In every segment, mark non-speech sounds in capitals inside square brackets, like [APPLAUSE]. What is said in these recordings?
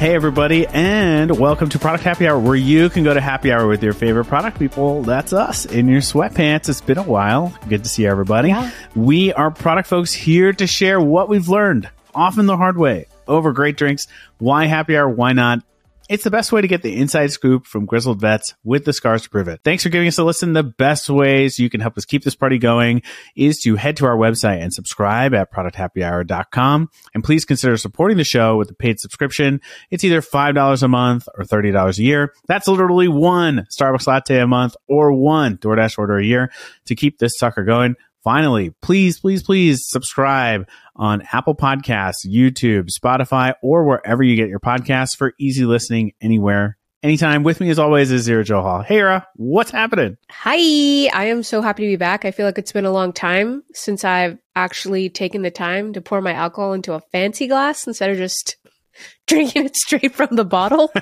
Hey, everybody, and welcome to Product Happy Hour, where you can go to happy hour with your favorite product people. That's us in your sweatpants. It's been a while. Good to see everybody. Yeah. We are product folks here to share what we've learned, often the hard way, over great drinks. Why happy hour? Why not? It's the best way to get the inside scoop from grizzled vets with the scars to prove it. Thanks for giving us a listen. The best ways you can help us keep this party going is to head to our website and subscribe at producthappyhour.com. And please consider supporting the show with a paid subscription. It's either $5 a month or $30 a year. That's literally one Starbucks latte a month or one DoorDash order a year to keep this sucker going. Finally, please, please, please subscribe on Apple Podcasts, YouTube, Spotify, or wherever you get your podcasts for easy listening anywhere, anytime. With me, as always, is Zero Joe Hall. Hey, Era, what's happening? Hi, I am so happy to be back. I feel like it's been a long time since I've actually taken the time to pour my alcohol into a fancy glass instead of just [LAUGHS] drinking it straight from the bottle.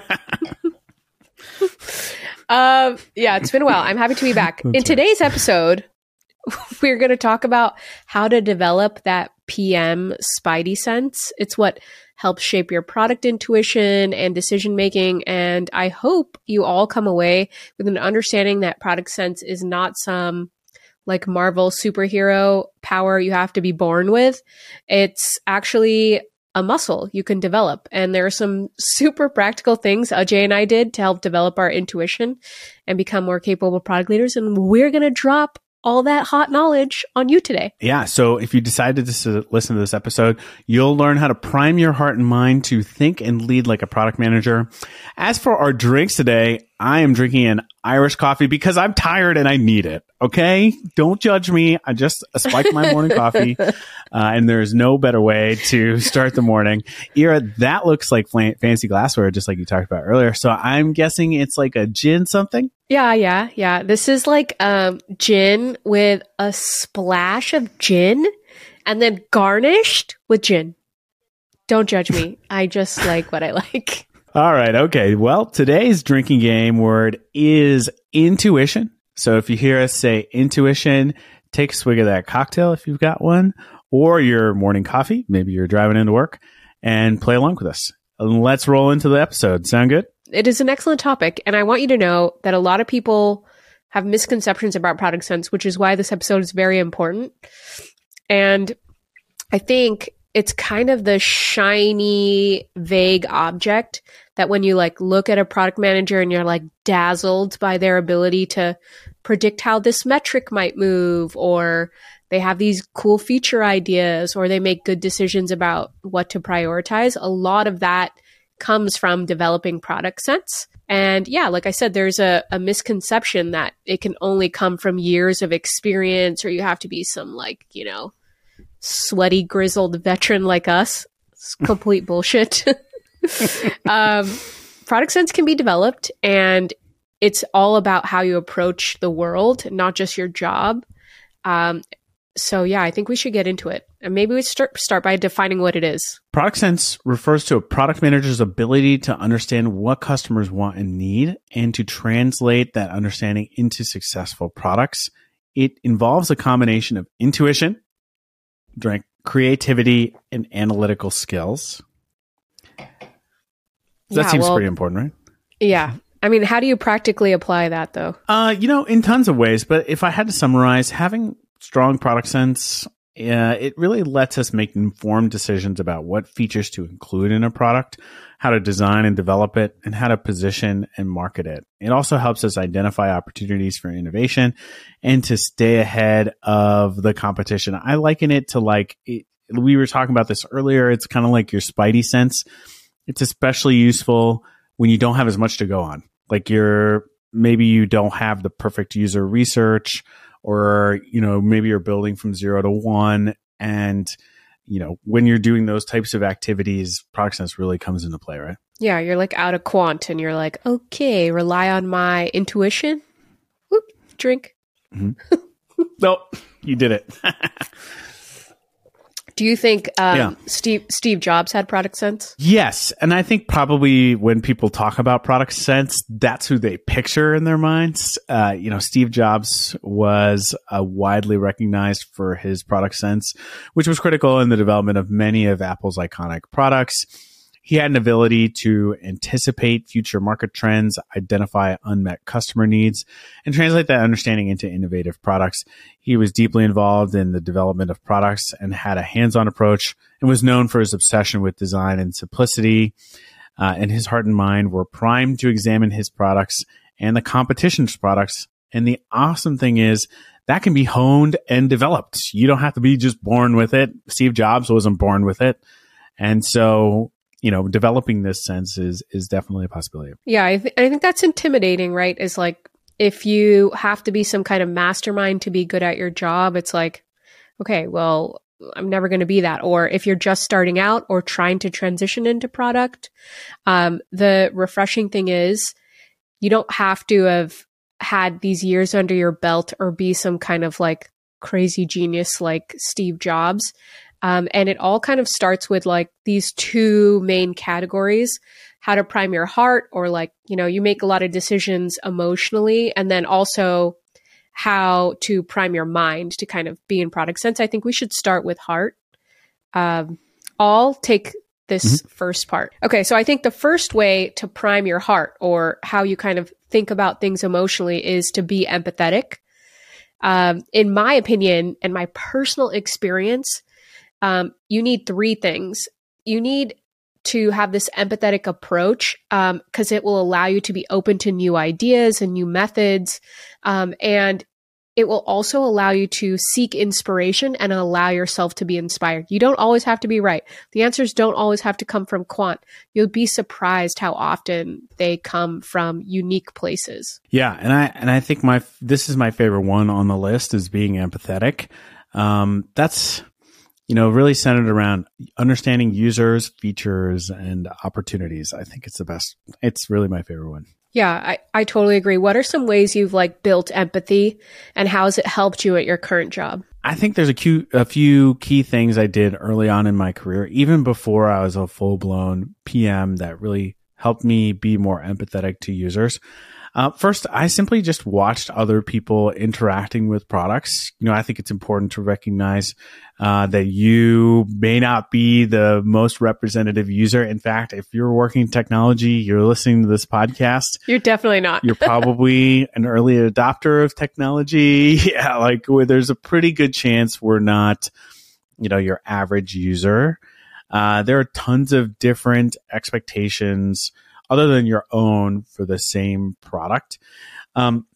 um, [LAUGHS] [LAUGHS] yeah, it's been a while. I'm happy to be back. In today's episode, [LAUGHS] we're going to talk about how to develop that PM spidey sense. It's what helps shape your product intuition and decision making. And I hope you all come away with an understanding that product sense is not some like Marvel superhero power you have to be born with. It's actually a muscle you can develop. And there are some [LAUGHS] super practical things Ajay and I did to help develop our intuition and become more capable product leaders. And we're going to drop all that hot knowledge on you today. Yeah. So if you decided to listen to this episode, you'll learn how to prime your heart and mind to think and lead like a product manager. As for our drinks today, I am drinking an Irish coffee because I'm tired and I need it. Okay. Don't judge me. I just spiked my morning coffee. [LAUGHS] Uh, and there's no better way to start the morning. Era, that looks like fancy glassware, just like you talked about earlier. So I'm guessing it's like a gin something. Yeah, yeah, yeah. This is like um gin with a splash of gin and then garnished with gin. Don't judge me. [LAUGHS] I just like what I like. All right. Okay. Well, today's drinking game word is intuition. So if you hear us say intuition, take a swig of that cocktail if you've got one, or your morning coffee. Maybe you're driving into work and play along with us. Let's roll into the episode. Sound good? It is an excellent topic, and I want you to know that a lot of people have misconceptions about product sense, which is why this episode is very important. And I think it's kind of the shiny, vague object that when you like look at a product manager and you're like dazzled by their ability to predict how this metric might move or they have these cool feature ideas or they make good decisions about what to prioritize. A lot of that comes from developing product sense. And yeah, like I said, there's a, a misconception that it can only come from years of experience or you have to be some like, you know, sweaty, grizzled veteran like us. It's [LAUGHS] complete bullshit. [LAUGHS] um, product sense can be developed and it's all about how you approach the world, not just your job. Um, so yeah, I think we should get into it. And maybe we start start by defining what it is. Product sense refers to a product manager's ability to understand what customers want and need and to translate that understanding into successful products. It involves a combination of intuition, creativity, and analytical skills. That Yeah, seems well- pretty important, right? Yeah. I mean, how do you practically apply that though? Uh, you know, in tons of ways, but if I had to summarize, having strong product sense, uh, it really lets us make informed decisions about what features to include in a product, how to design and develop it, and how to position and market it. It also helps us identify opportunities for innovation and to stay ahead of the competition. I liken it to like, it, we were talking about this earlier. It's kind of like your spidey sense. It's especially useful when you don't have as much to go on. Like you're maybe you don't have the perfect user research or you know maybe you're building from 0 to 1 and you know when you're doing those types of activities product sense really comes into play, right? Yeah, you're like out of quant and you're like, okay, rely on my intuition. Whoop, drink. Mm-hmm. [LAUGHS] No, you did it. [LAUGHS] Do you think um, Yeah. Steve Steve Jobs had product sense? Yes, and I think probably when people talk about product sense, that's who they picture in their minds. Uh, you know, Steve Jobs was uh, widely recognized for his product sense, which was critical in the development of many of Apple's iconic products. He had an ability to anticipate future market trends, identify unmet customer needs, and translate that understanding into innovative products. He was deeply involved in the development of products and had a hands-on approach and was known for his obsession with design and simplicity. Uh, and his heart and mind were primed to examine his products and the competition's products. And the awesome thing is that can be honed and developed. You don't have to be just born with it. Steve Jobs wasn't born with it. And so, you know, developing this sense is, is definitely a possibility. Yeah. I, th- I think that's intimidating, right? Is like, if you have to be some kind of mastermind to be good at your job, it's like, okay, well, I'm never going to be that. Or if you're just starting out or trying to transition into product, um, the refreshing thing is you don't have to have had these years under your belt or be some kind of like crazy genius like Steve Jobs. Um, and it all kind of starts with like these two main categories how to prime your heart, or like, you know, you make a lot of decisions emotionally, and then also how to prime your mind to kind of be in product sense. I think we should start with heart. Um, I'll take this mm-hmm. first part. Okay, so I think the first way to prime your heart or how you kind of think about things emotionally is to be empathetic. Um, in my opinion and my personal experience, um, you need three things. You need to have this empathetic approach because um, it will allow you to be open to new ideas and new methods. Um, and it will also allow you to seek inspiration and allow yourself to be inspired. You don't always have to be right. The answers don't always have to come from quant. You'll be surprised how often they come from unique places. Yeah, and I and I think my this is my favorite one on the list is being empathetic. Um, that's you know really centered around understanding users, features, and opportunities. I think it's the best. It's really my favorite one. Yeah, I, I totally agree. What are some ways you've like built empathy and how has it helped you at your current job? I think there's a, few, a few key things I did early on in my career, even before I was a full blown PM that really helped me be more empathetic to users. Uh, first, I simply just watched other people interacting with products. You know, I think it's important to recognize uh, that you may not be the most representative user. In fact, if you're working technology, you're listening to this podcast. You're definitely not. you're [LAUGHS] probably an early adopter of technology. [LAUGHS] Yeah, like where there's a pretty good chance we're not, you know, your average user. Uh, there are tons of different expectations other than your own for the same product. Um,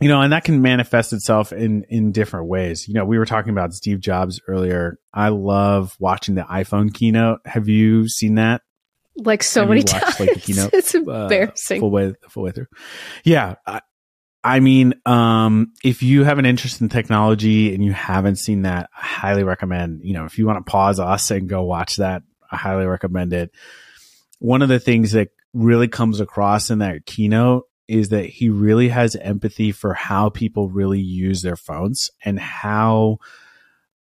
you know, and that can manifest itself in in different ways. You know, we were talking about Steve Jobs earlier. I love watching the iPhone keynote. Have you seen that? Like so Have many watched, times. Like, the keynote, [LAUGHS] it's uh, embarrassing. Uh, full way, full way through. Yeah. I, I mean, um, if you have an interest in technology and you haven't seen that, I highly recommend, you know, if you want to pause us and go watch that, I highly recommend it. One of the things that really comes across in that keynote is that he really has empathy for how people really use their phones and how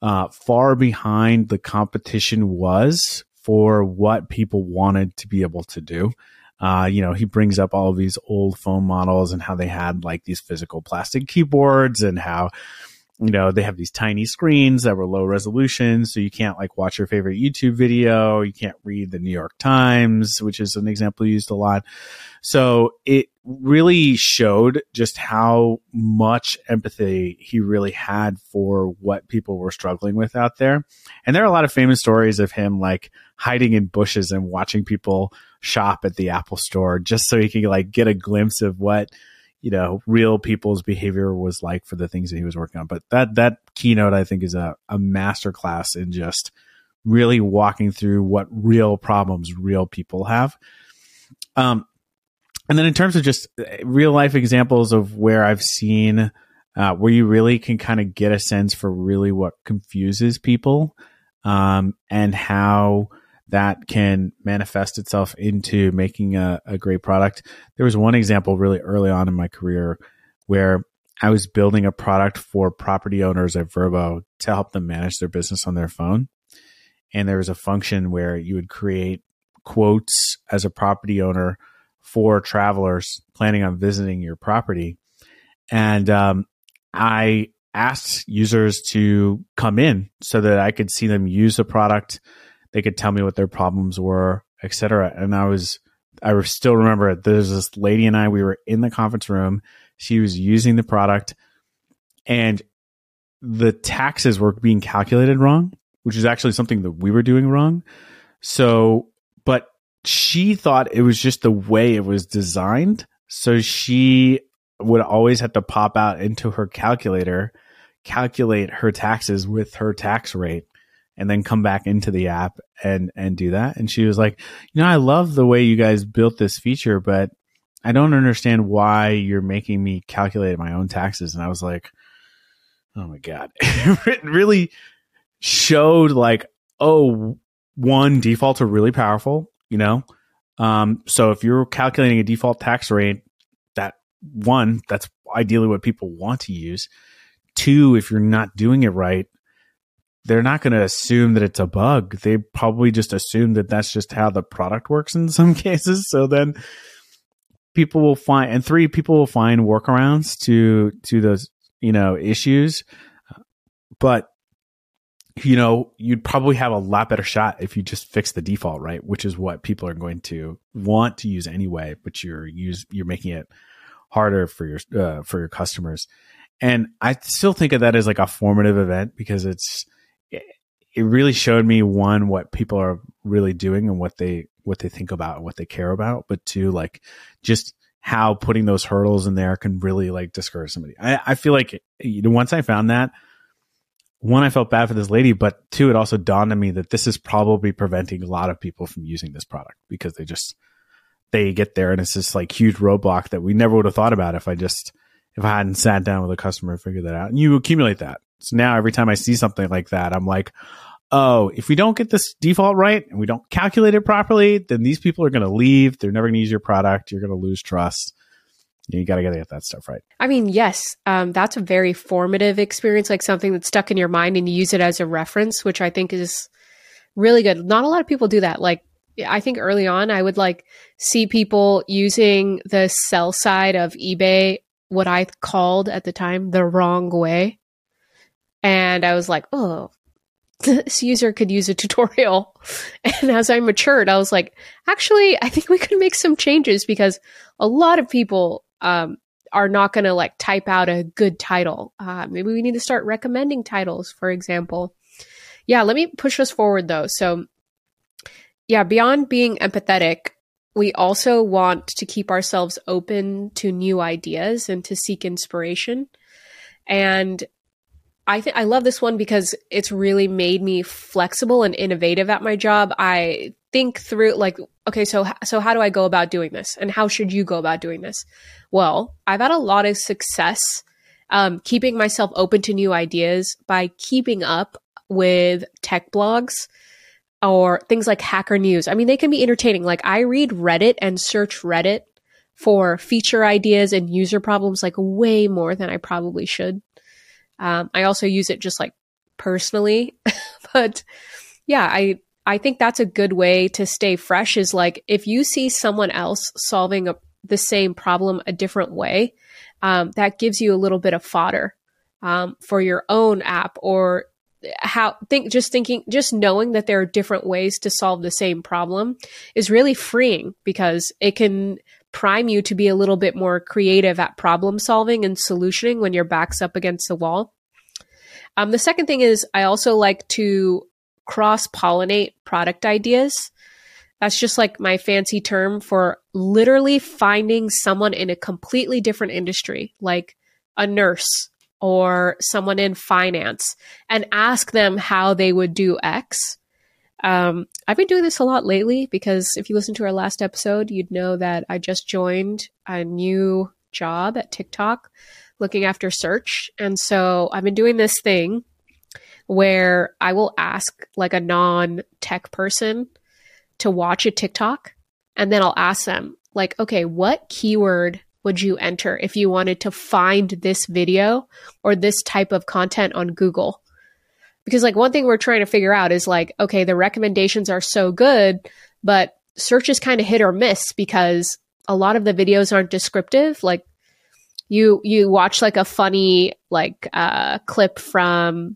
uh, far behind the competition was for what people wanted to be able to do. Uh, you know, he brings up all of these old phone models and how they had like these physical plastic keyboards and how you know, they have these tiny screens that were low resolution. So you can't like watch your favorite YouTube video. You can't read the New York Times, which is an example used a lot. So it really showed just how much empathy he really had for what people were struggling with out there. And there are a lot of famous stories of him like hiding in bushes and watching people shop at the Apple store just so he could like get a glimpse of what you know real people's behavior was like for the things that he was working on. But that that keynote i think is a, a master class in just really walking through what real problems real people have. Um and then in terms of just uh, real life examples of where i've seen uh, where you really can kind of get a sense for really what confuses people um, and how that can manifest itself into making a, a great product. There was one example really early on in my career where I was building a product for property owners at Vrbo to help them manage their business on their phone. And there was a function where you would create quotes as a property owner for travelers planning on visiting your property. And um, I asked users to come in so that I could see them use the product they could tell me what their problems were. etc. And I was, I still remember it. There's this lady and I, we were in the conference room. She was using the product and the taxes were being calculated wrong, which is actually something that we were doing wrong. So, but she thought it was just the way it was designed. So she would always have to pop out into her calculator, calculate her taxes with her tax rate and then come back into the app and and do that. And she was like, "You know, I love the way you guys built this feature, but I don't understand why you're making me calculate my own taxes." And I was like, "Oh my god." [LAUGHS] it really showed like, "Oh, one defaults are really powerful, you know? Um so if you're calculating a default tax rate, that one, that's ideally what people want to use. Two, if you're not doing it right, they're not going to assume that it's a bug. They probably just assume that that's just how the product works in [LAUGHS] some cases. So then people will find, and three, people will find workarounds to, to those, you know, issues. But, you know, you'd probably have a lot better shot if you just fix the default, right? Which is what people are going to want to use anyway, but you're use, you're making it harder for your, uh, for your customers. And I still think of that as like a formative event because it's, it really showed me one what people are really doing and what they what they think about and what they care about, but two like just how putting those hurdles in there can really like discourage somebody. I, I feel like you know, once I found that, one, I felt bad for this lady, but two, it also dawned on me that this is probably preventing a lot of people from using this product because they just they get there and it's this like huge roadblock that we never would have thought about if I just if I hadn't sat down with a customer and figured that out. And you accumulate that. So now every time I see something like that, I'm like, oh, if we don't get this default right and we don't calculate it properly, then these people are going to leave. They're never going to use your product. You're going to lose trust. You got to get that stuff right. I mean, yes, um, that's a very formative experience, like something that's stuck in your mind and you use it as a reference, which I think is really good. Not a lot of people do that. Like, I think early on, I would like see people using the sell side of eBay, what I called at the time the wrong way. And I was like, oh, [LAUGHS] this user could use a tutorial. [LAUGHS] And as I matured, I was like, actually, I think we could make some changes because a lot of people um, are not going to like type out a good title. Uh, maybe we need to start recommending titles, for example. Yeah, let me push us forward though. So, yeah, beyond being empathetic, we also want to keep ourselves open to new ideas and to seek inspiration. And I think I love this one because it's really made me flexible and innovative at my job. I think through like, okay, so so how do I go about doing this, and how should you go about doing this? Well, I've had a lot of success um, keeping myself open to new ideas by keeping up with tech blogs or things like Hacker News. I mean, they can be entertaining. Like I read Reddit and search Reddit for feature ideas and user problems like way more than I probably should. Um, I also use it just like personally, [LAUGHS] but yeah, I I think that's a good way to stay fresh. Is like if you see someone else solving a, the same problem a different way, um, that gives you a little bit of fodder um, for your own app or how think just thinking just knowing that there are different ways to solve the same problem is really freeing because it can prime you to be a little bit more creative at problem solving and solutioning when your back's up against the wall. Um, the second thing is I also like to cross pollinate product ideas. That's just like my fancy term for literally finding someone in a completely different industry, like a nurse or someone in finance, and ask them how they would do X um, I've been doing this a lot lately because if you listen to our last episode, you'd know that I just joined a new job at TikTok looking after search. And so I've been doing this thing where I will ask like a non tech person to watch a TikTok and then I'll ask them, like, okay, what keyword would you enter if you wanted to find this video or this type of content on Google? Because like one thing we're trying to figure out is like okay the recommendations are so good but search is kind of hit or miss because a lot of the videos aren't descriptive like you you watch like a funny like uh clip from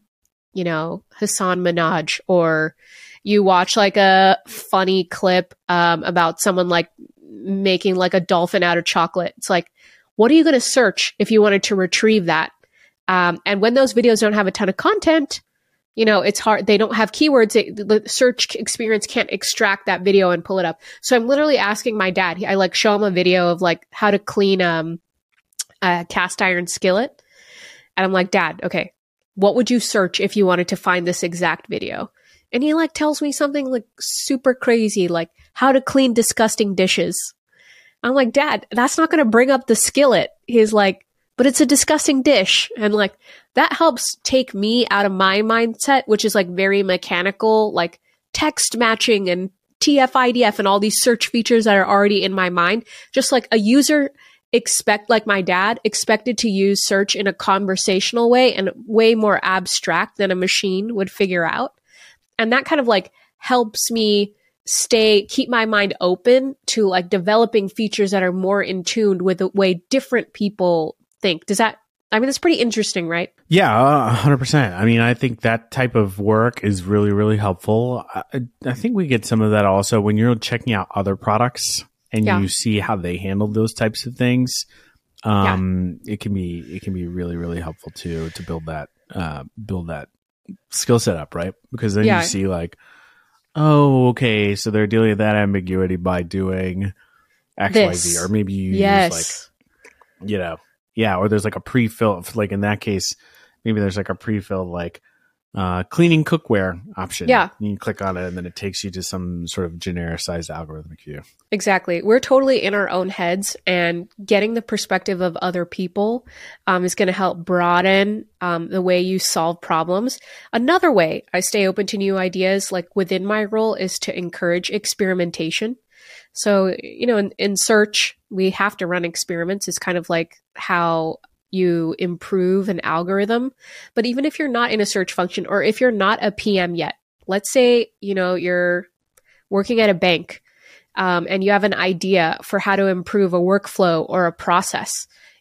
you know Hasan Minhaj or you watch like a funny clip um, about someone like making like a dolphin out of chocolate. It's like, what are you going to search if you wanted to retrieve that? Um, and when those videos don't have a ton of content, you know, it's hard. They don't have keywords. It, the search experience can't extract that video and pull it up. So I'm literally asking my dad. I like show him a video of like how to clean um, a cast iron skillet, and I'm like, Dad, okay, what would you search if you wanted to find this exact video? And he like tells me something like super crazy, like how to clean disgusting dishes. I'm like, Dad, that's not going to bring up the skillet. He's like, but it's a disgusting dish. And like, that helps take me out of my mindset, which is like very mechanical, like text matching and TF-IDF and all these search features that are already in my mind. Just like a user expect, like my dad expected to use search in a conversational way and way more abstract than a machine would figure out. And that kind of like helps me stay keep my mind open to like developing features that are more in tune with the way different people think. Does that I mean, that's pretty interesting, right? Yeah, hundred percent. I mean, I think that type of work is really, really helpful. I, I, think we get some of that also when you're checking out other products and yeah. you see how they handle those types of things. Um, yeah. it can be it can be really, really helpful too to build that uh, build that skill set up, right? Because then yeah. you see like, oh, okay, so they're dealing with that ambiguity by doing X, this. Y, Z, or maybe you yes. use like, you know yeah, or there's like a pre-fill, like in that case, maybe there's like a pre-filled like uh, cleaning cookware option. Yeah. You click on it and then it takes you to some sort of genericized algorithmic view. Exactly. We're totally in our own heads and getting the perspective of other people um, is going to help broaden um, the way you solve problems. Another way I stay open to new ideas, like within my role, is to encourage experimentation. So, you know, in, in search, we have to run experiments. It's kind of like how you improve an algorithm. But even if you're not in a search function or if you're not a PM yet, let's say, you know, you're working at a bank um, and you have an idea for how to improve a workflow or a process.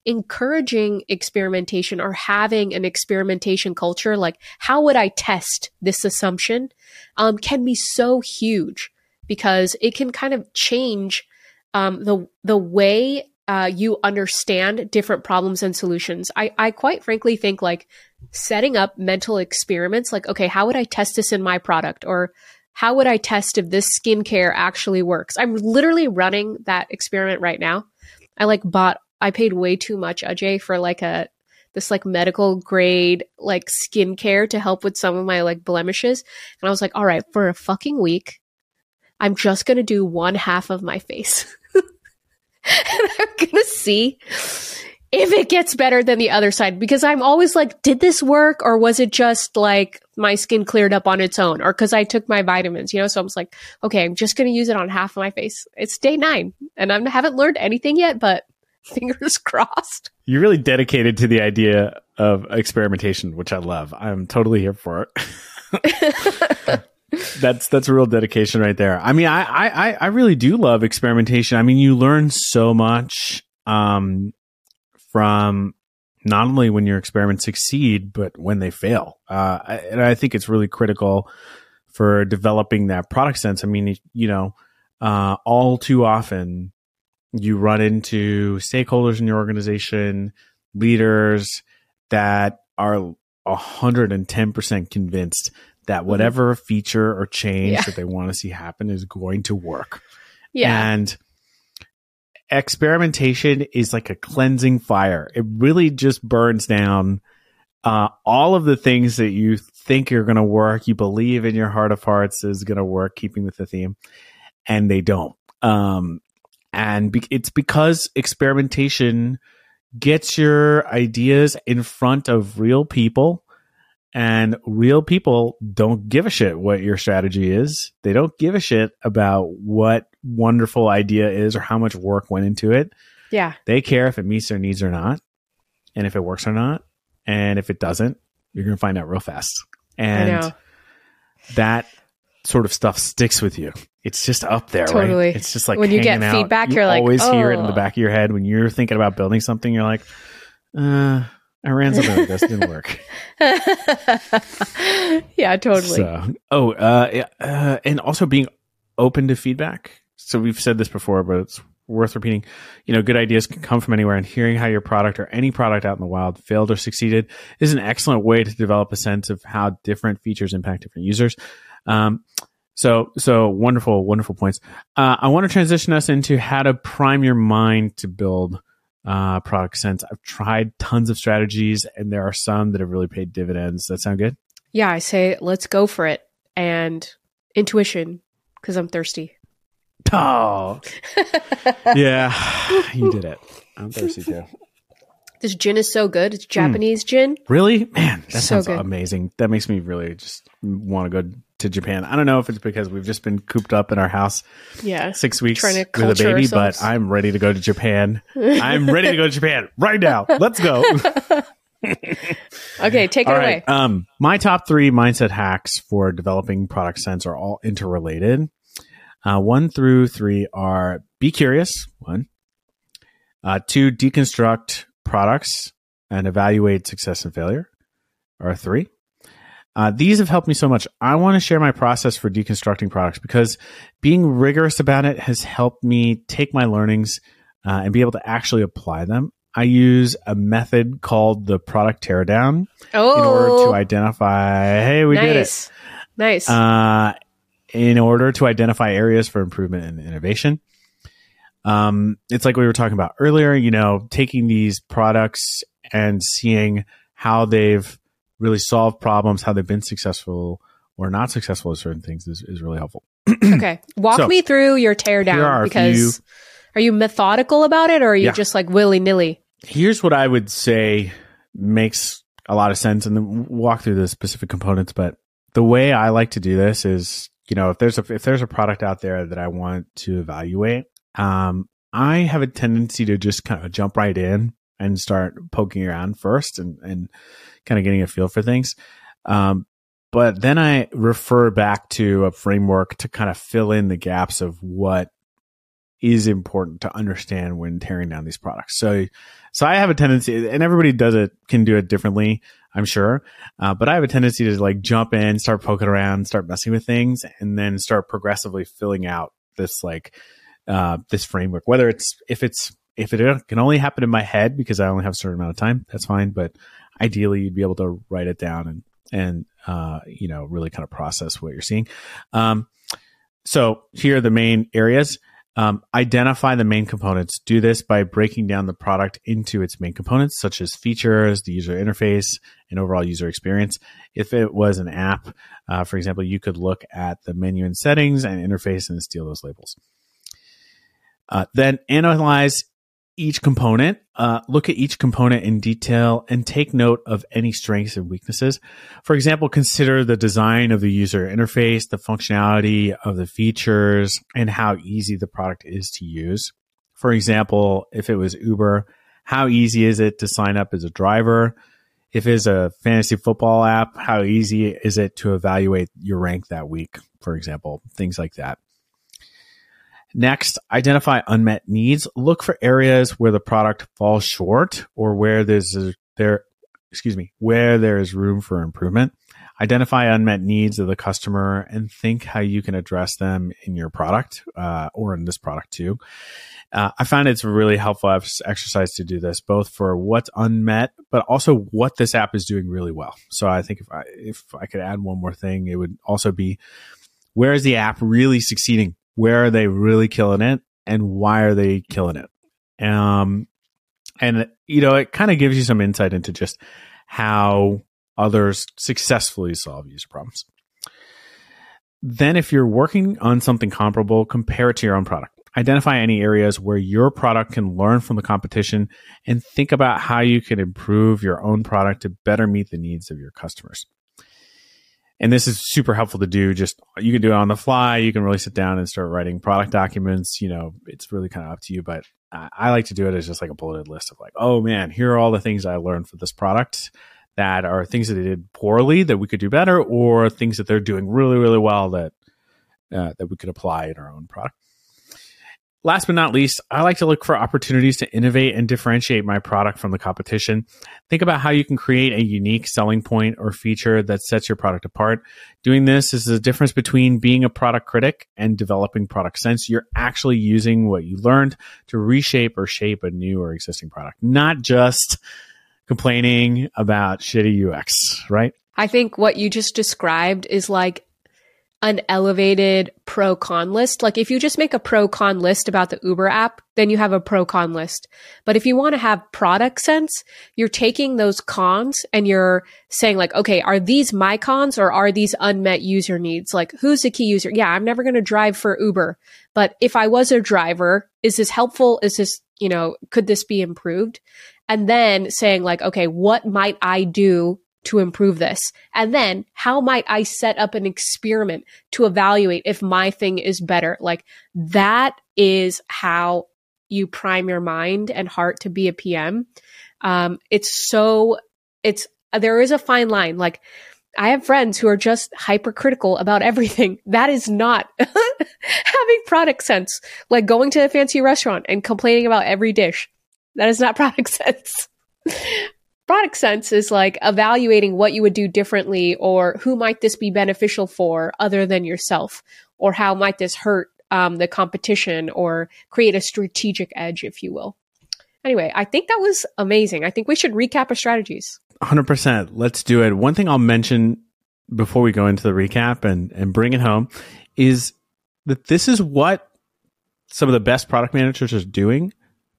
Encouraging experimentation or having an experimentation culture, like how would I test this assumption, um, can be so huge because it can kind of change um, the the way uh, you understand different problems and solutions. I, I quite frankly think like setting up mental experiments, like okay, how would I test this in my product, or how would I test if this skincare actually works? I'm literally running that experiment right now. I like bought. I paid way too much, Ajay, for like a this like medical grade like skincare to help with some of my like blemishes. And I was like, all right, for a fucking week, I'm just going to do one half of my face. [LAUGHS] and I'm going to see if it gets better than the other side because I'm always like, did this work or was it just like my skin cleared up on its own or because I took my vitamins, you know? So I'm just like, okay, I'm just going to use it on half of my face. It's day nine and I haven't learned anything yet, but [LAUGHS] fingers crossed. You're really dedicated to the idea of experimentation, which I love. I'm totally here for it. [LAUGHS] that's that's real dedication right there. I mean, I I I really do love experimentation. I mean, you learn so much um, from not only when your experiments succeed, but when they fail. Uh, and I think it's really critical for developing that product sense. I mean, you know, uh, all too often you run into stakeholders in your organization, leaders that are 110% convinced that mm-hmm. whatever mm-hmm. feature or change yeah. that they want to see happen is going to work. Yeah. And experimentation is like a cleansing fire. It really just burns down uh, all of the things that you think are going to work, you believe in your heart of hearts is going to work, keeping with the theme, and they don't. Um, and be- it's because experimentation gets your ideas in front of real people and real people don't give a shit what your strategy is. They don't give a shit about what wonderful idea is or how much work went into it. Yeah. They care if it meets their needs or not, and if it works or not. And if it doesn't, you're going to find out real fast. And that sort of stuff sticks with you. It's just up there, totally. right? It's just like when you get out. feedback, you are like, always oh. hear it in the back of your head when you're thinking about building something. You're like, uh, I ran something like this, didn't work. [LAUGHS] yeah, totally. So, oh, uh, uh, and also being open to feedback. So we've said this before, but it's worth repeating. You know, good ideas can come from anywhere, and hearing how your product or any product out in the wild failed or succeeded is an excellent way to develop a sense of how different features impact different users. Um, so, so wonderful, wonderful points. Uh, I want to transition us into how to prime your mind to build uh, product sense. I've tried tons of strategies, and there are some that have really paid dividends. Does that sound good? Yeah, I say let's go for it. And intuition, because I'm thirsty. Oh, [LAUGHS] yeah, [SIGHS] you did it. I'm thirsty too. This gin is so good. It's Japanese gin. Really, man, that So sounds good. amazing. That makes me really just want to go to Japan. I don't know if it's because we've just been cooped up in our house Yeah. six weeks with a baby, ourselves. but I'm ready to go to Japan. I'm ready to go to Japan right now. Let's go. [LAUGHS] Okay, take it All away. Um, my top three mindset hacks for developing product sense are all interrelated. Uh, one through three are be curious. One, uh, two, deconstruct products and evaluate success and failure. Or three. Uh, these have helped me so much. I want to share my process for deconstructing products because being rigorous about it has helped me take my learnings uh, and be able to actually apply them. I use a method called the product teardown oh, in order to identify, hey, we did it. nice. Nice. Uh, in order to identify areas for improvement and innovation. Um, it's like we were talking about earlier, you know, taking these products and seeing how they've really solve problems, how they've been successful or not successful at certain things is, is really helpful. [CLEARS THROAT] okay. Walk so, me through your teardown are because few- are you methodical about it or are you Yeah. just like willy nilly? Here's what I would say makes a lot of sense and then walk through the specific components. But the way I like to do this is, you know, if there's a, if there's a product out there that I want to evaluate, um, I have a tendency to just kind of jump right in and start poking around first and, and kind of getting a feel for things. Um, but then I refer back to a framework to kind of fill in the gaps of what is important to understand when tearing down these products. So, so I have a tendency, and everybody does it, can do it differently, I'm sure. Uh, but I have a tendency to like jump in, start poking around, start messing with things, and then start progressively filling out this like, uh, this framework. Whether it's, if it's, if it can only happen in my head because I only have a certain amount of time, that's fine. But ideally, you'd be able to write it down and, and, uh, you know, really kind of process what you're seeing. Um, so here are the main areas. Um, identify the main components. Do this by breaking down the product into its main components, such as features, the user interface, and overall user experience. If it was an app, uh, for example, you could look at the menu and settings and interface and steal those labels. Uh, then analyze each component. Uh, look at each component in detail and take note of any strengths and weaknesses. For example, consider the design of the user interface, the functionality of the features, and how easy the product is to use. For example, if it was Uber, how easy is it to sign up as a driver? If it's a fantasy football app, how easy is it to evaluate your rank that week? For example, things like that. Next, identify unmet needs. Look for areas where the product falls short or where there's a, there, excuse me, where there is room for improvement. Identify unmet needs of the customer and think how you can address them in your product uh, or in this product too. Uh, I found it's a really helpful exercise to do this, both for what's unmet, but also what this app is doing really well. So I think if I if I could add one more thing, it would also be where is the app really succeeding? Where are they really killing it, and why are they killing it? Um, and you know, it kind of gives you some insight into just how others successfully solve user problems. Then, if you're working on something comparable, compare it to your own product. Identify any areas where your product can learn from the competition and think about how you can improve your own product to better meet the needs of your customers. And this is super helpful to do. Just you can do it on the fly. You can really sit down and start writing product documents. You know, it's really kind of up to you, but I I like to do it as just like a bulleted list of like, oh man, here are all the things I learned for this product that are things that they did poorly that we could do better, or things that they're doing really, really well that uh, that we could apply in our own product. Last but not least, I like to look for opportunities to innovate and differentiate my product from the competition. Think about how you can create a unique selling point or feature that sets your product apart. Doing this is the difference between being a product critic and developing product sense. You're actually using what you learned to reshape or shape a new or existing product, not just complaining about shitty UX, right? I think what you just described is like an elevated pro con list. Like if you just make a pro con list about the Uber app, then you have a pro con list. But if you want to have product sense, you're taking those cons and you're saying like, okay, are these my cons or are these unmet user needs? Like who's the key user? Yeah, I'm never going to drive for Uber, but if I was a driver, is this helpful? Is this, you know, could this be improved? And then saying like, okay, what might I do to improve this? And then how might I set up an experiment to evaluate if my thing is better? Like that is how you prime your mind and heart to be a PM. Um, it's so, it's, there is a fine line. Like, I have friends who are just hypercritical about everything. That is not [LAUGHS] having product sense. Like going to a fancy restaurant and complaining about every dish. That is not [LAUGHS] product sense product sense is like evaluating what you would do differently or who might this be beneficial for other than yourself? Or how might this hurt um, the competition or create a strategic edge if you will? Anyway i think that was amazing. I think we should recap our strategies. 100% let's do it. One thing i'll mention before we go into the recap and, and bring it home is that this is what some of the best product managers are doing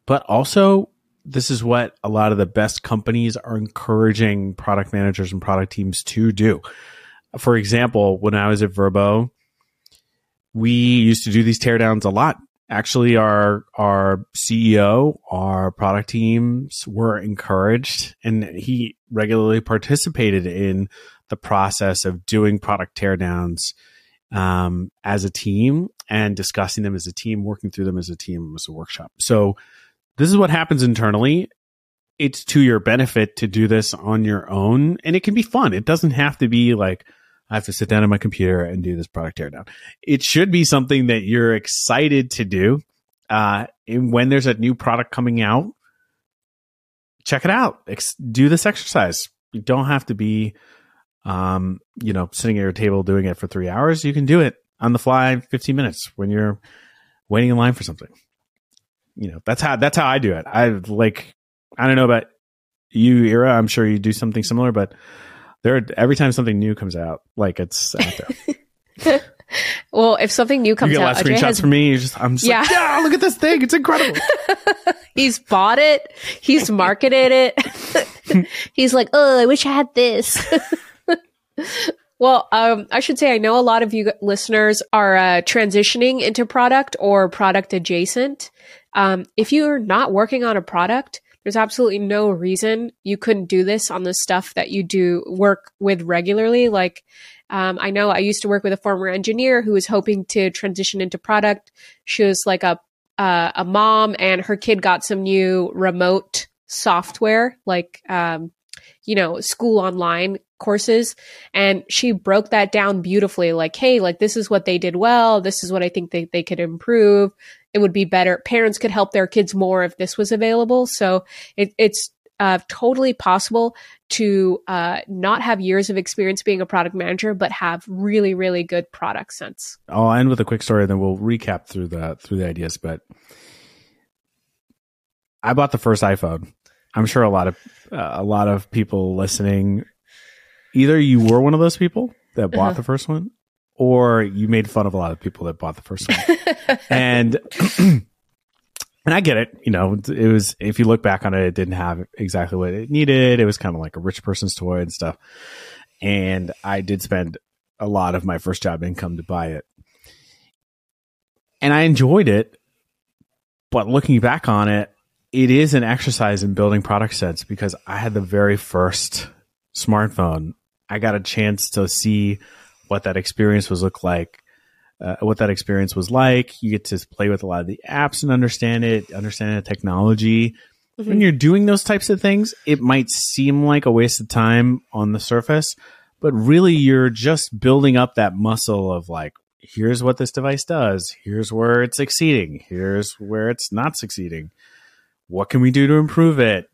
but also this is what a lot of the best companies are encouraging product managers and product teams to do. For example, when I was at Vrbo, we used to do these teardowns a lot. Actually, our our CEO, our product teams were encouraged, and he regularly participated in the process of doing product teardowns um, as a team and discussing them as a team, working through them as a team as a workshop. So this is what happens internally. It's to your benefit to do this on your own, and it can be fun. It doesn't have to be like, I have to sit down at my computer and do this product teardown. It should be something that you're excited to do. Uh, and when there's a new product coming out, check it out. Ex- do this exercise. You don't have to be, um, you know, sitting at your table doing it for three hours. You can do it on the fly, 15 minutes when you're waiting in line for something you know, that's how that's how I do it. I like I don't know about you, Era. I'm sure you do something similar, but there every time something new comes out, like it's out there. [LAUGHS] well, if something new comes you get out, a lot of screenshots has, for me. You just I'm just yeah. like, yeah, look at this thing. It's incredible. [LAUGHS] He's bought it. He's marketed it. [LAUGHS] He's like, oh, I wish I had this. Well, um, I should say I know a lot of you listeners are uh, transitioning into product or product adjacent. Um, if you're not working on a product, there's absolutely no reason you couldn't do this on the stuff that you do work with regularly. Like, um, I know I used to work with a former engineer who was hoping to transition into product. She was like a uh, a mom, and her kid got some new remote software, like um, you know, school online courses. And she broke that down beautifully. Like, hey, like this is what they did well. This is what I think they, they could improve it would be better. Parents could help their kids more if this was available. So it, it's uh, totally possible to uh, not have years of experience being a product manager, but have really, really good product sense. I'll end with a quick story, and then we'll recap through the through the ideas. But I bought the first iPhone. I'm sure a lot of uh, a lot of people listening, either you were one of those people that bought uh-huh. the first one, or you made fun of a lot of people that bought the first one. [LAUGHS] and [CLEARS THROAT] and I get it, you know, it was if you look back on it, it didn't have exactly what it needed. It was kind of like a rich person's toy and stuff. And I did spend a lot of my first job income to buy it. And I enjoyed it, but looking back on it, it is an exercise in building product sense because I had the very first smartphone. I got a chance to see what that experience was look like, uh, what that experience was like. You get to play with a lot of the apps and understand it, understand the technology. Mm-hmm. When you're doing those types of things, it might seem like a waste of time on the surface, but really you're just building up that muscle of like, here's what this device does. Here's where it's succeeding. Here's where it's not succeeding. What can we do to improve it?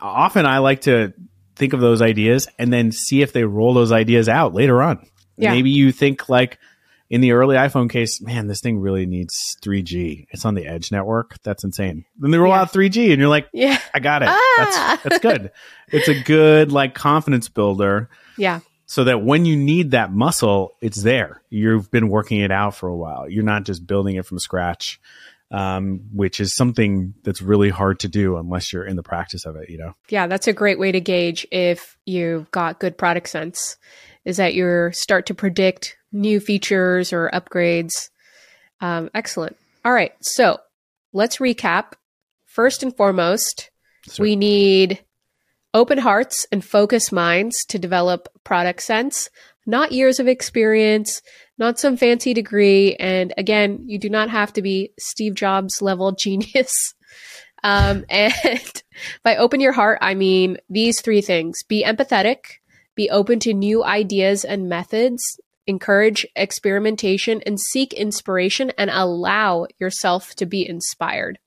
Often I like to think of those ideas and then see if they roll those ideas out later on. Yeah. Maybe you think like in the early iPhone case, man, this thing really needs 3G. It's on the Edge network. That's insane. Then they roll Yeah. out 3G and you're like, Yeah. I got it. Ah. That's that's good. It's a good like confidence builder Yeah. so that when you need that muscle, it's there. You've been working it out for a while. You're not just building it from scratch, um, which is something that's really hard to do unless you're in the practice of it. You know, Yeah, that's a great way to gauge if you've got good product sense. Is that you start to predict new features or upgrades. Um, excellent. All right, so let's recap. First and foremost, we need open hearts and focused minds to develop product sense, not years of experience, not some fancy degree. And again, you do not have to be Steve Jobs level [LAUGHS] genius. Um, and [LAUGHS] by open your heart, I mean these three things be empathetic, be open to new ideas and methods, encourage experimentation, and seek inspiration and allow yourself to be inspired.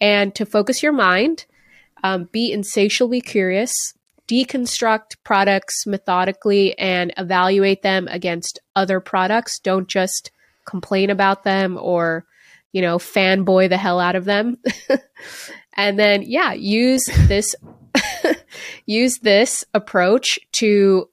And to focus your mind, um, be insatiably curious, deconstruct products methodically, and evaluate them against other products. Don't just complain about them or, you know, fanboy the hell out of them. [LAUGHS] and then, yeah, use this use this approach to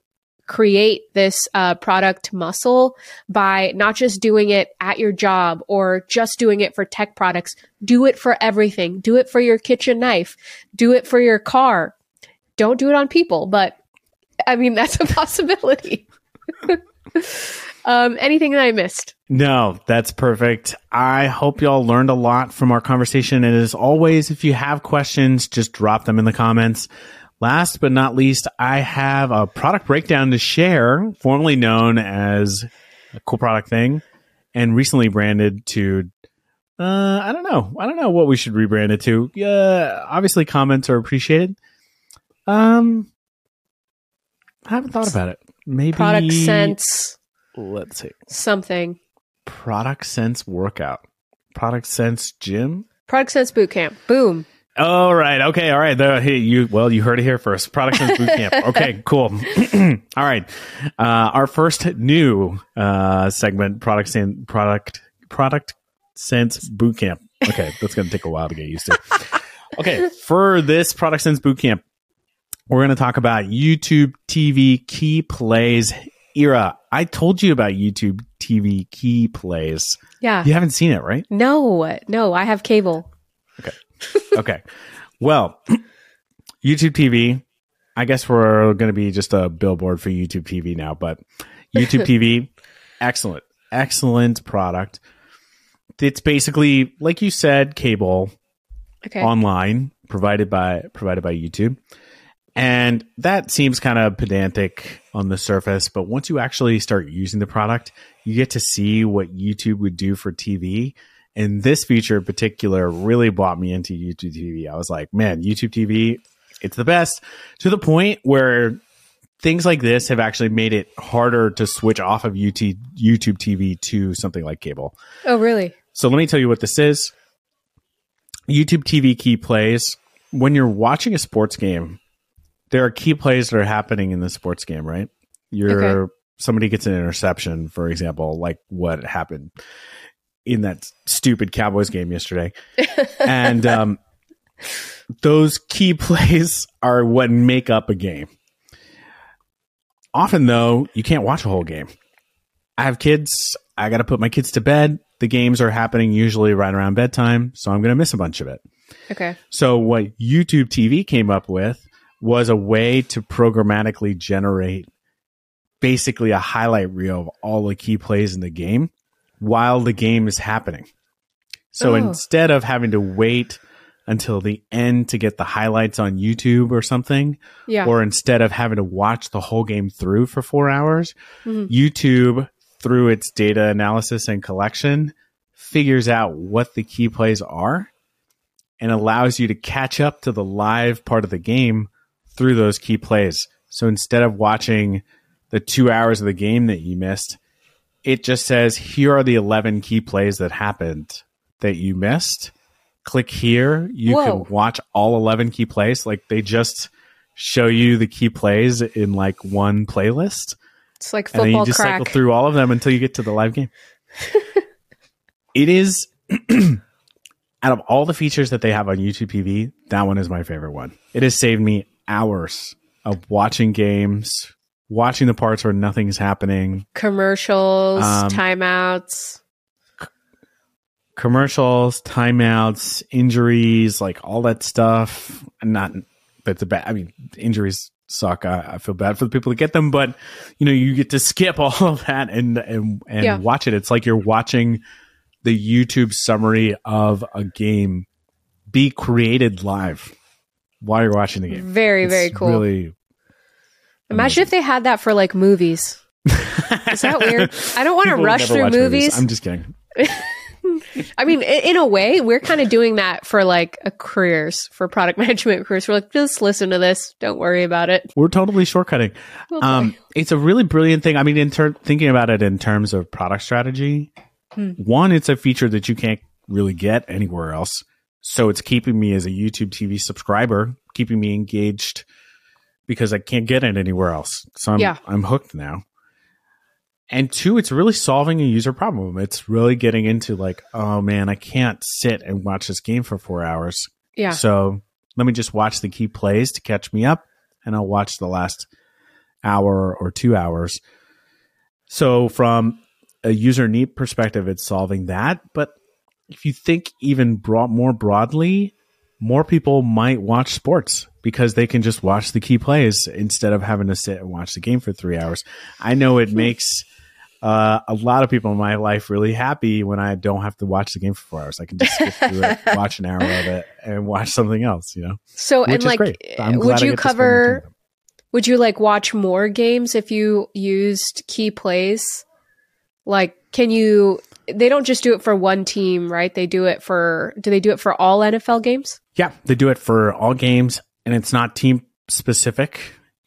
create this uh, product muscle by not just doing it at your job or just doing it for tech products. Do it for everything. Do it for your kitchen knife. Do it for your car. Don't do it on people, but I mean, [LAUGHS] that's a possibility. [LAUGHS] um, anything that I missed? no, that's perfect. I hope y'all learned a lot from our conversation. And as always, if you have questions, just drop them in the comments. Last but not least, I have a product breakdown to share, formerly known as a cool product thing and recently branded to uh I don't know. I don't know what we should rebrand it to. Yeah, obviously comments are appreciated. Um I haven't thought about it. Maybe Product sense, Let's see. something. Product sense workout. Product sense gym. Product sense boot camp. Boom. All right. Okay. All right. There, hey, you. Well, you heard it here first. Product sense boot camp. [LAUGHS] Okay. Cool. [CLEARS THROAT] all right. Uh, our first new uh, segment. Product sense. Product. Product sense boot camp. Okay, that's going to take a while to get used to. [LAUGHS] Okay, for this product sense boot camp, we're going to talk about YouTube TV key plays Era. I told you about YouTube TV key plays. Yeah. You haven't seen it, right? No, no, I have cable. okay. Well, YouTube TV, I guess we're going to be just a billboard for YouTube TV now, but YouTube TV, [LAUGHS] excellent, excellent product. It's basically, like you said, cable Okay. online provided by provided by YouTube. And that seems kind of pedantic on the surface, but once you actually start using the product, you get to see what YouTube would do for TV. And this feature in particular really brought me into YouTube TV. I was like, man, YouTube TV, it's the best to the point where things like this have actually made it harder to switch off of UT, YouTube TV to something like cable. oh, really? So let me tell you what this is. YouTube TV key plays. When you're watching a sports game, there are key plays that are happening in the sports game, right? You're Okay. somebody gets an interception, for example, like what happened in that stupid Cowboys game yesterday. and um, those key [LAUGHS] plays are what make up a game. Often, though, you can't watch a whole game. I have kids. I got to put my kids to bed. The games are happening usually right around bedtime, so I'm going to miss a bunch of it. Okay. So, what YouTube TV came up with was a way to programmatically generate basically a highlight reel of all the key plays in the game while the game is happening. So, Oh. instead of having to wait until the end to get the highlights on YouTube or something, Yeah. or instead of having to watch the whole game through for four hours, Mhm. YouTube, through its data analysis and collection, figures out what the key plays are and allows you to catch up to the live part of the game through those key plays. So instead of watching the two hours of the game that you missed, it just says here are the 11 key plays that happened that you missed. Click here. You Whoa. can watch all 11 key plays. Like they just show you the key plays in like one playlist. It's like and then you just crack. cycle through all of them until you get to the live game. [LAUGHS] it is [CLEARS THROAT] out of all the features that they have on YouTube TV, that one is my favorite one. It has saved me hours of watching games, watching the parts where nothing's happening, Commercials, Um, timeouts. commercials, timeouts, injuries, like all that stuff. And not that's a bad. I mean, injuries suck. I, I feel bad for the people that get them, but you know, you get to skip [LAUGHS] all of that and and and Yeah. watch it. It's like you're watching the YouTube summary of a game be created live while you're watching the game. Very, It's very cool. Really, Imagine if they had that for like movies. Is that weird? [LAUGHS] I don't want to People rush never through watch movies. I'm just kidding. [LAUGHS] I mean, i- in a way, we're kind of doing that for like a careers, for product [LAUGHS] management careers. We're like, just listen to this. Don't worry about it. We're totally shortcutting. We'll. Um, it's a really brilliant thing. I mean, in ter- thinking about it in terms of product strategy, Hmm. one, it's a feature that you can't really get anywhere else. So it's keeping me as a YouTube TV subscriber, keeping me engaged because I can't get it anywhere else. So I'm Yeah. I'm hooked now. And two, it's really solving a user problem. It's really getting into like, oh man, I can't sit and watch this game for four hours. yeah. So let me just watch the key plays to catch me up, and I'll watch the last hour or two hours. So from a user need perspective, it's solving that. But if you think even broad, more broadly, more people might watch sports because they can just watch the key plays instead of having to sit and watch the game for three hours. I know it makes uh, a lot of people in my life really happy when I don't have to watch the game for four hours. I can just skip through it, [LAUGHS] watch an hour of it, and watch something else. You know, So, which and like, great. I'm glad would you get to spend more time cover, would you like watch more games if you used key plays? Like, can you, they don't just do it for one team, right? They do it for, do they do it for all NFL games? Yeah, they do it for all games, and it's not team specific.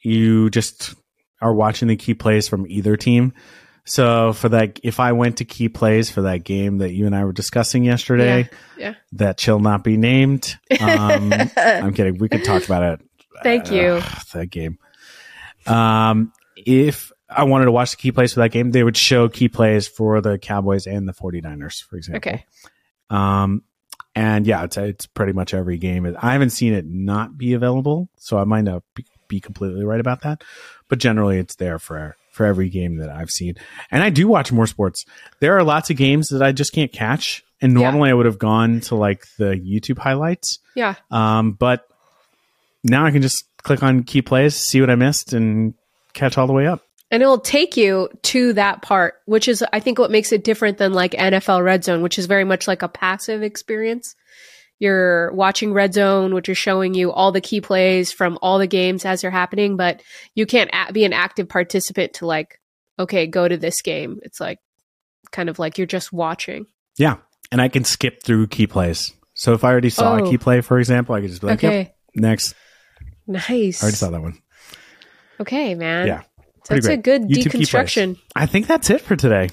You just are watching the key plays from either team. So for that, if I went to key plays for that game that you and I were discussing yesterday, Yeah. that shall not be named. Um, [LAUGHS] I'm kidding. We could talk about it. Thank you. Ugh, that game. Um, if I wanted to watch the key plays for that game, they would show key plays for the Cowboys and the 49ers, for example. Okay. Um, and yeah, it's it's pretty much every game. I haven't seen it not be available, so I might not be, be completely right about that. But generally, it's there for for every game that I've seen. And I do watch more sports. There are lots of games that I just can't catch, and Yeah. normally I would have gone to like the YouTube highlights. Yeah. Um, but now I can just click on key plays, see what I missed, and catch all the way up. And it'll take you to that part, which is, I think, what makes it different than like NFL Red Zone, which is very much like a passive experience. You're watching Red Zone, which is showing you all the key plays from all the games as they're happening, but you can't be an active participant to like, okay, go to this game. It's like kind of like you're just watching. Yeah, and I can skip through key plays. So if I already saw Oh. a key oh. play, for example, I could just be like, Okay. "Yep, next." Nice. I already saw that one. Okay, man. Yeah, That's a good YouTube deconstruction. I think that's it for today.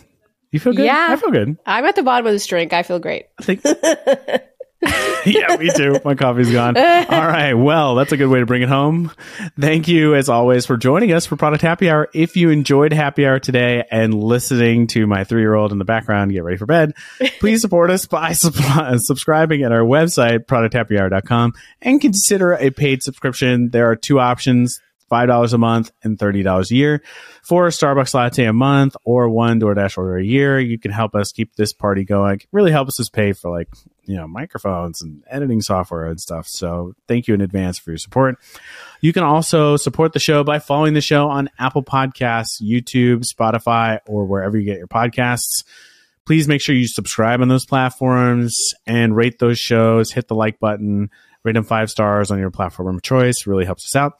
You feel good? Yeah. I feel good. I'm at the bottom of this drink. I feel great. I think. [LAUGHS] yeah, me too. My coffee's gone. [LAUGHS] All right. Well, that's a good way to bring it home. Thank you, as always, for joining us for Product Happy Hour. If you enjoyed Happy Hour today and listening to my three year old in the background get ready for bed, [LAUGHS] please support us by sub- subscribing at our website, producthappyhour.com, and consider a paid subscription. There are two options. $5 a month and $30 a year for a Starbucks latte a month or one DoorDash order a year. You can help us keep this party going. It really helps us pay for like, you know, microphones and editing software and stuff. So thank you in advance for your support. You can also support the show by following the show on Apple Podcasts, YouTube, Spotify, or wherever you get your podcasts. Please make sure you subscribe on those platforms and rate those shows. Hit the like button, rate them five stars on your platform of choice. Really helps us out.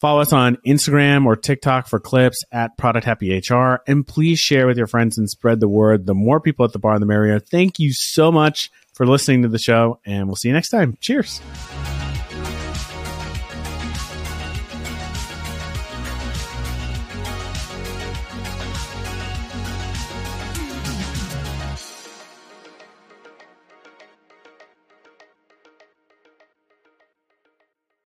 Follow us on Instagram or TikTok for clips at Product Happy HR. And please share with your friends and spread the word. The more people at the bar, the merrier. Thank you so much for listening to the show, and we'll see you next time. Cheers.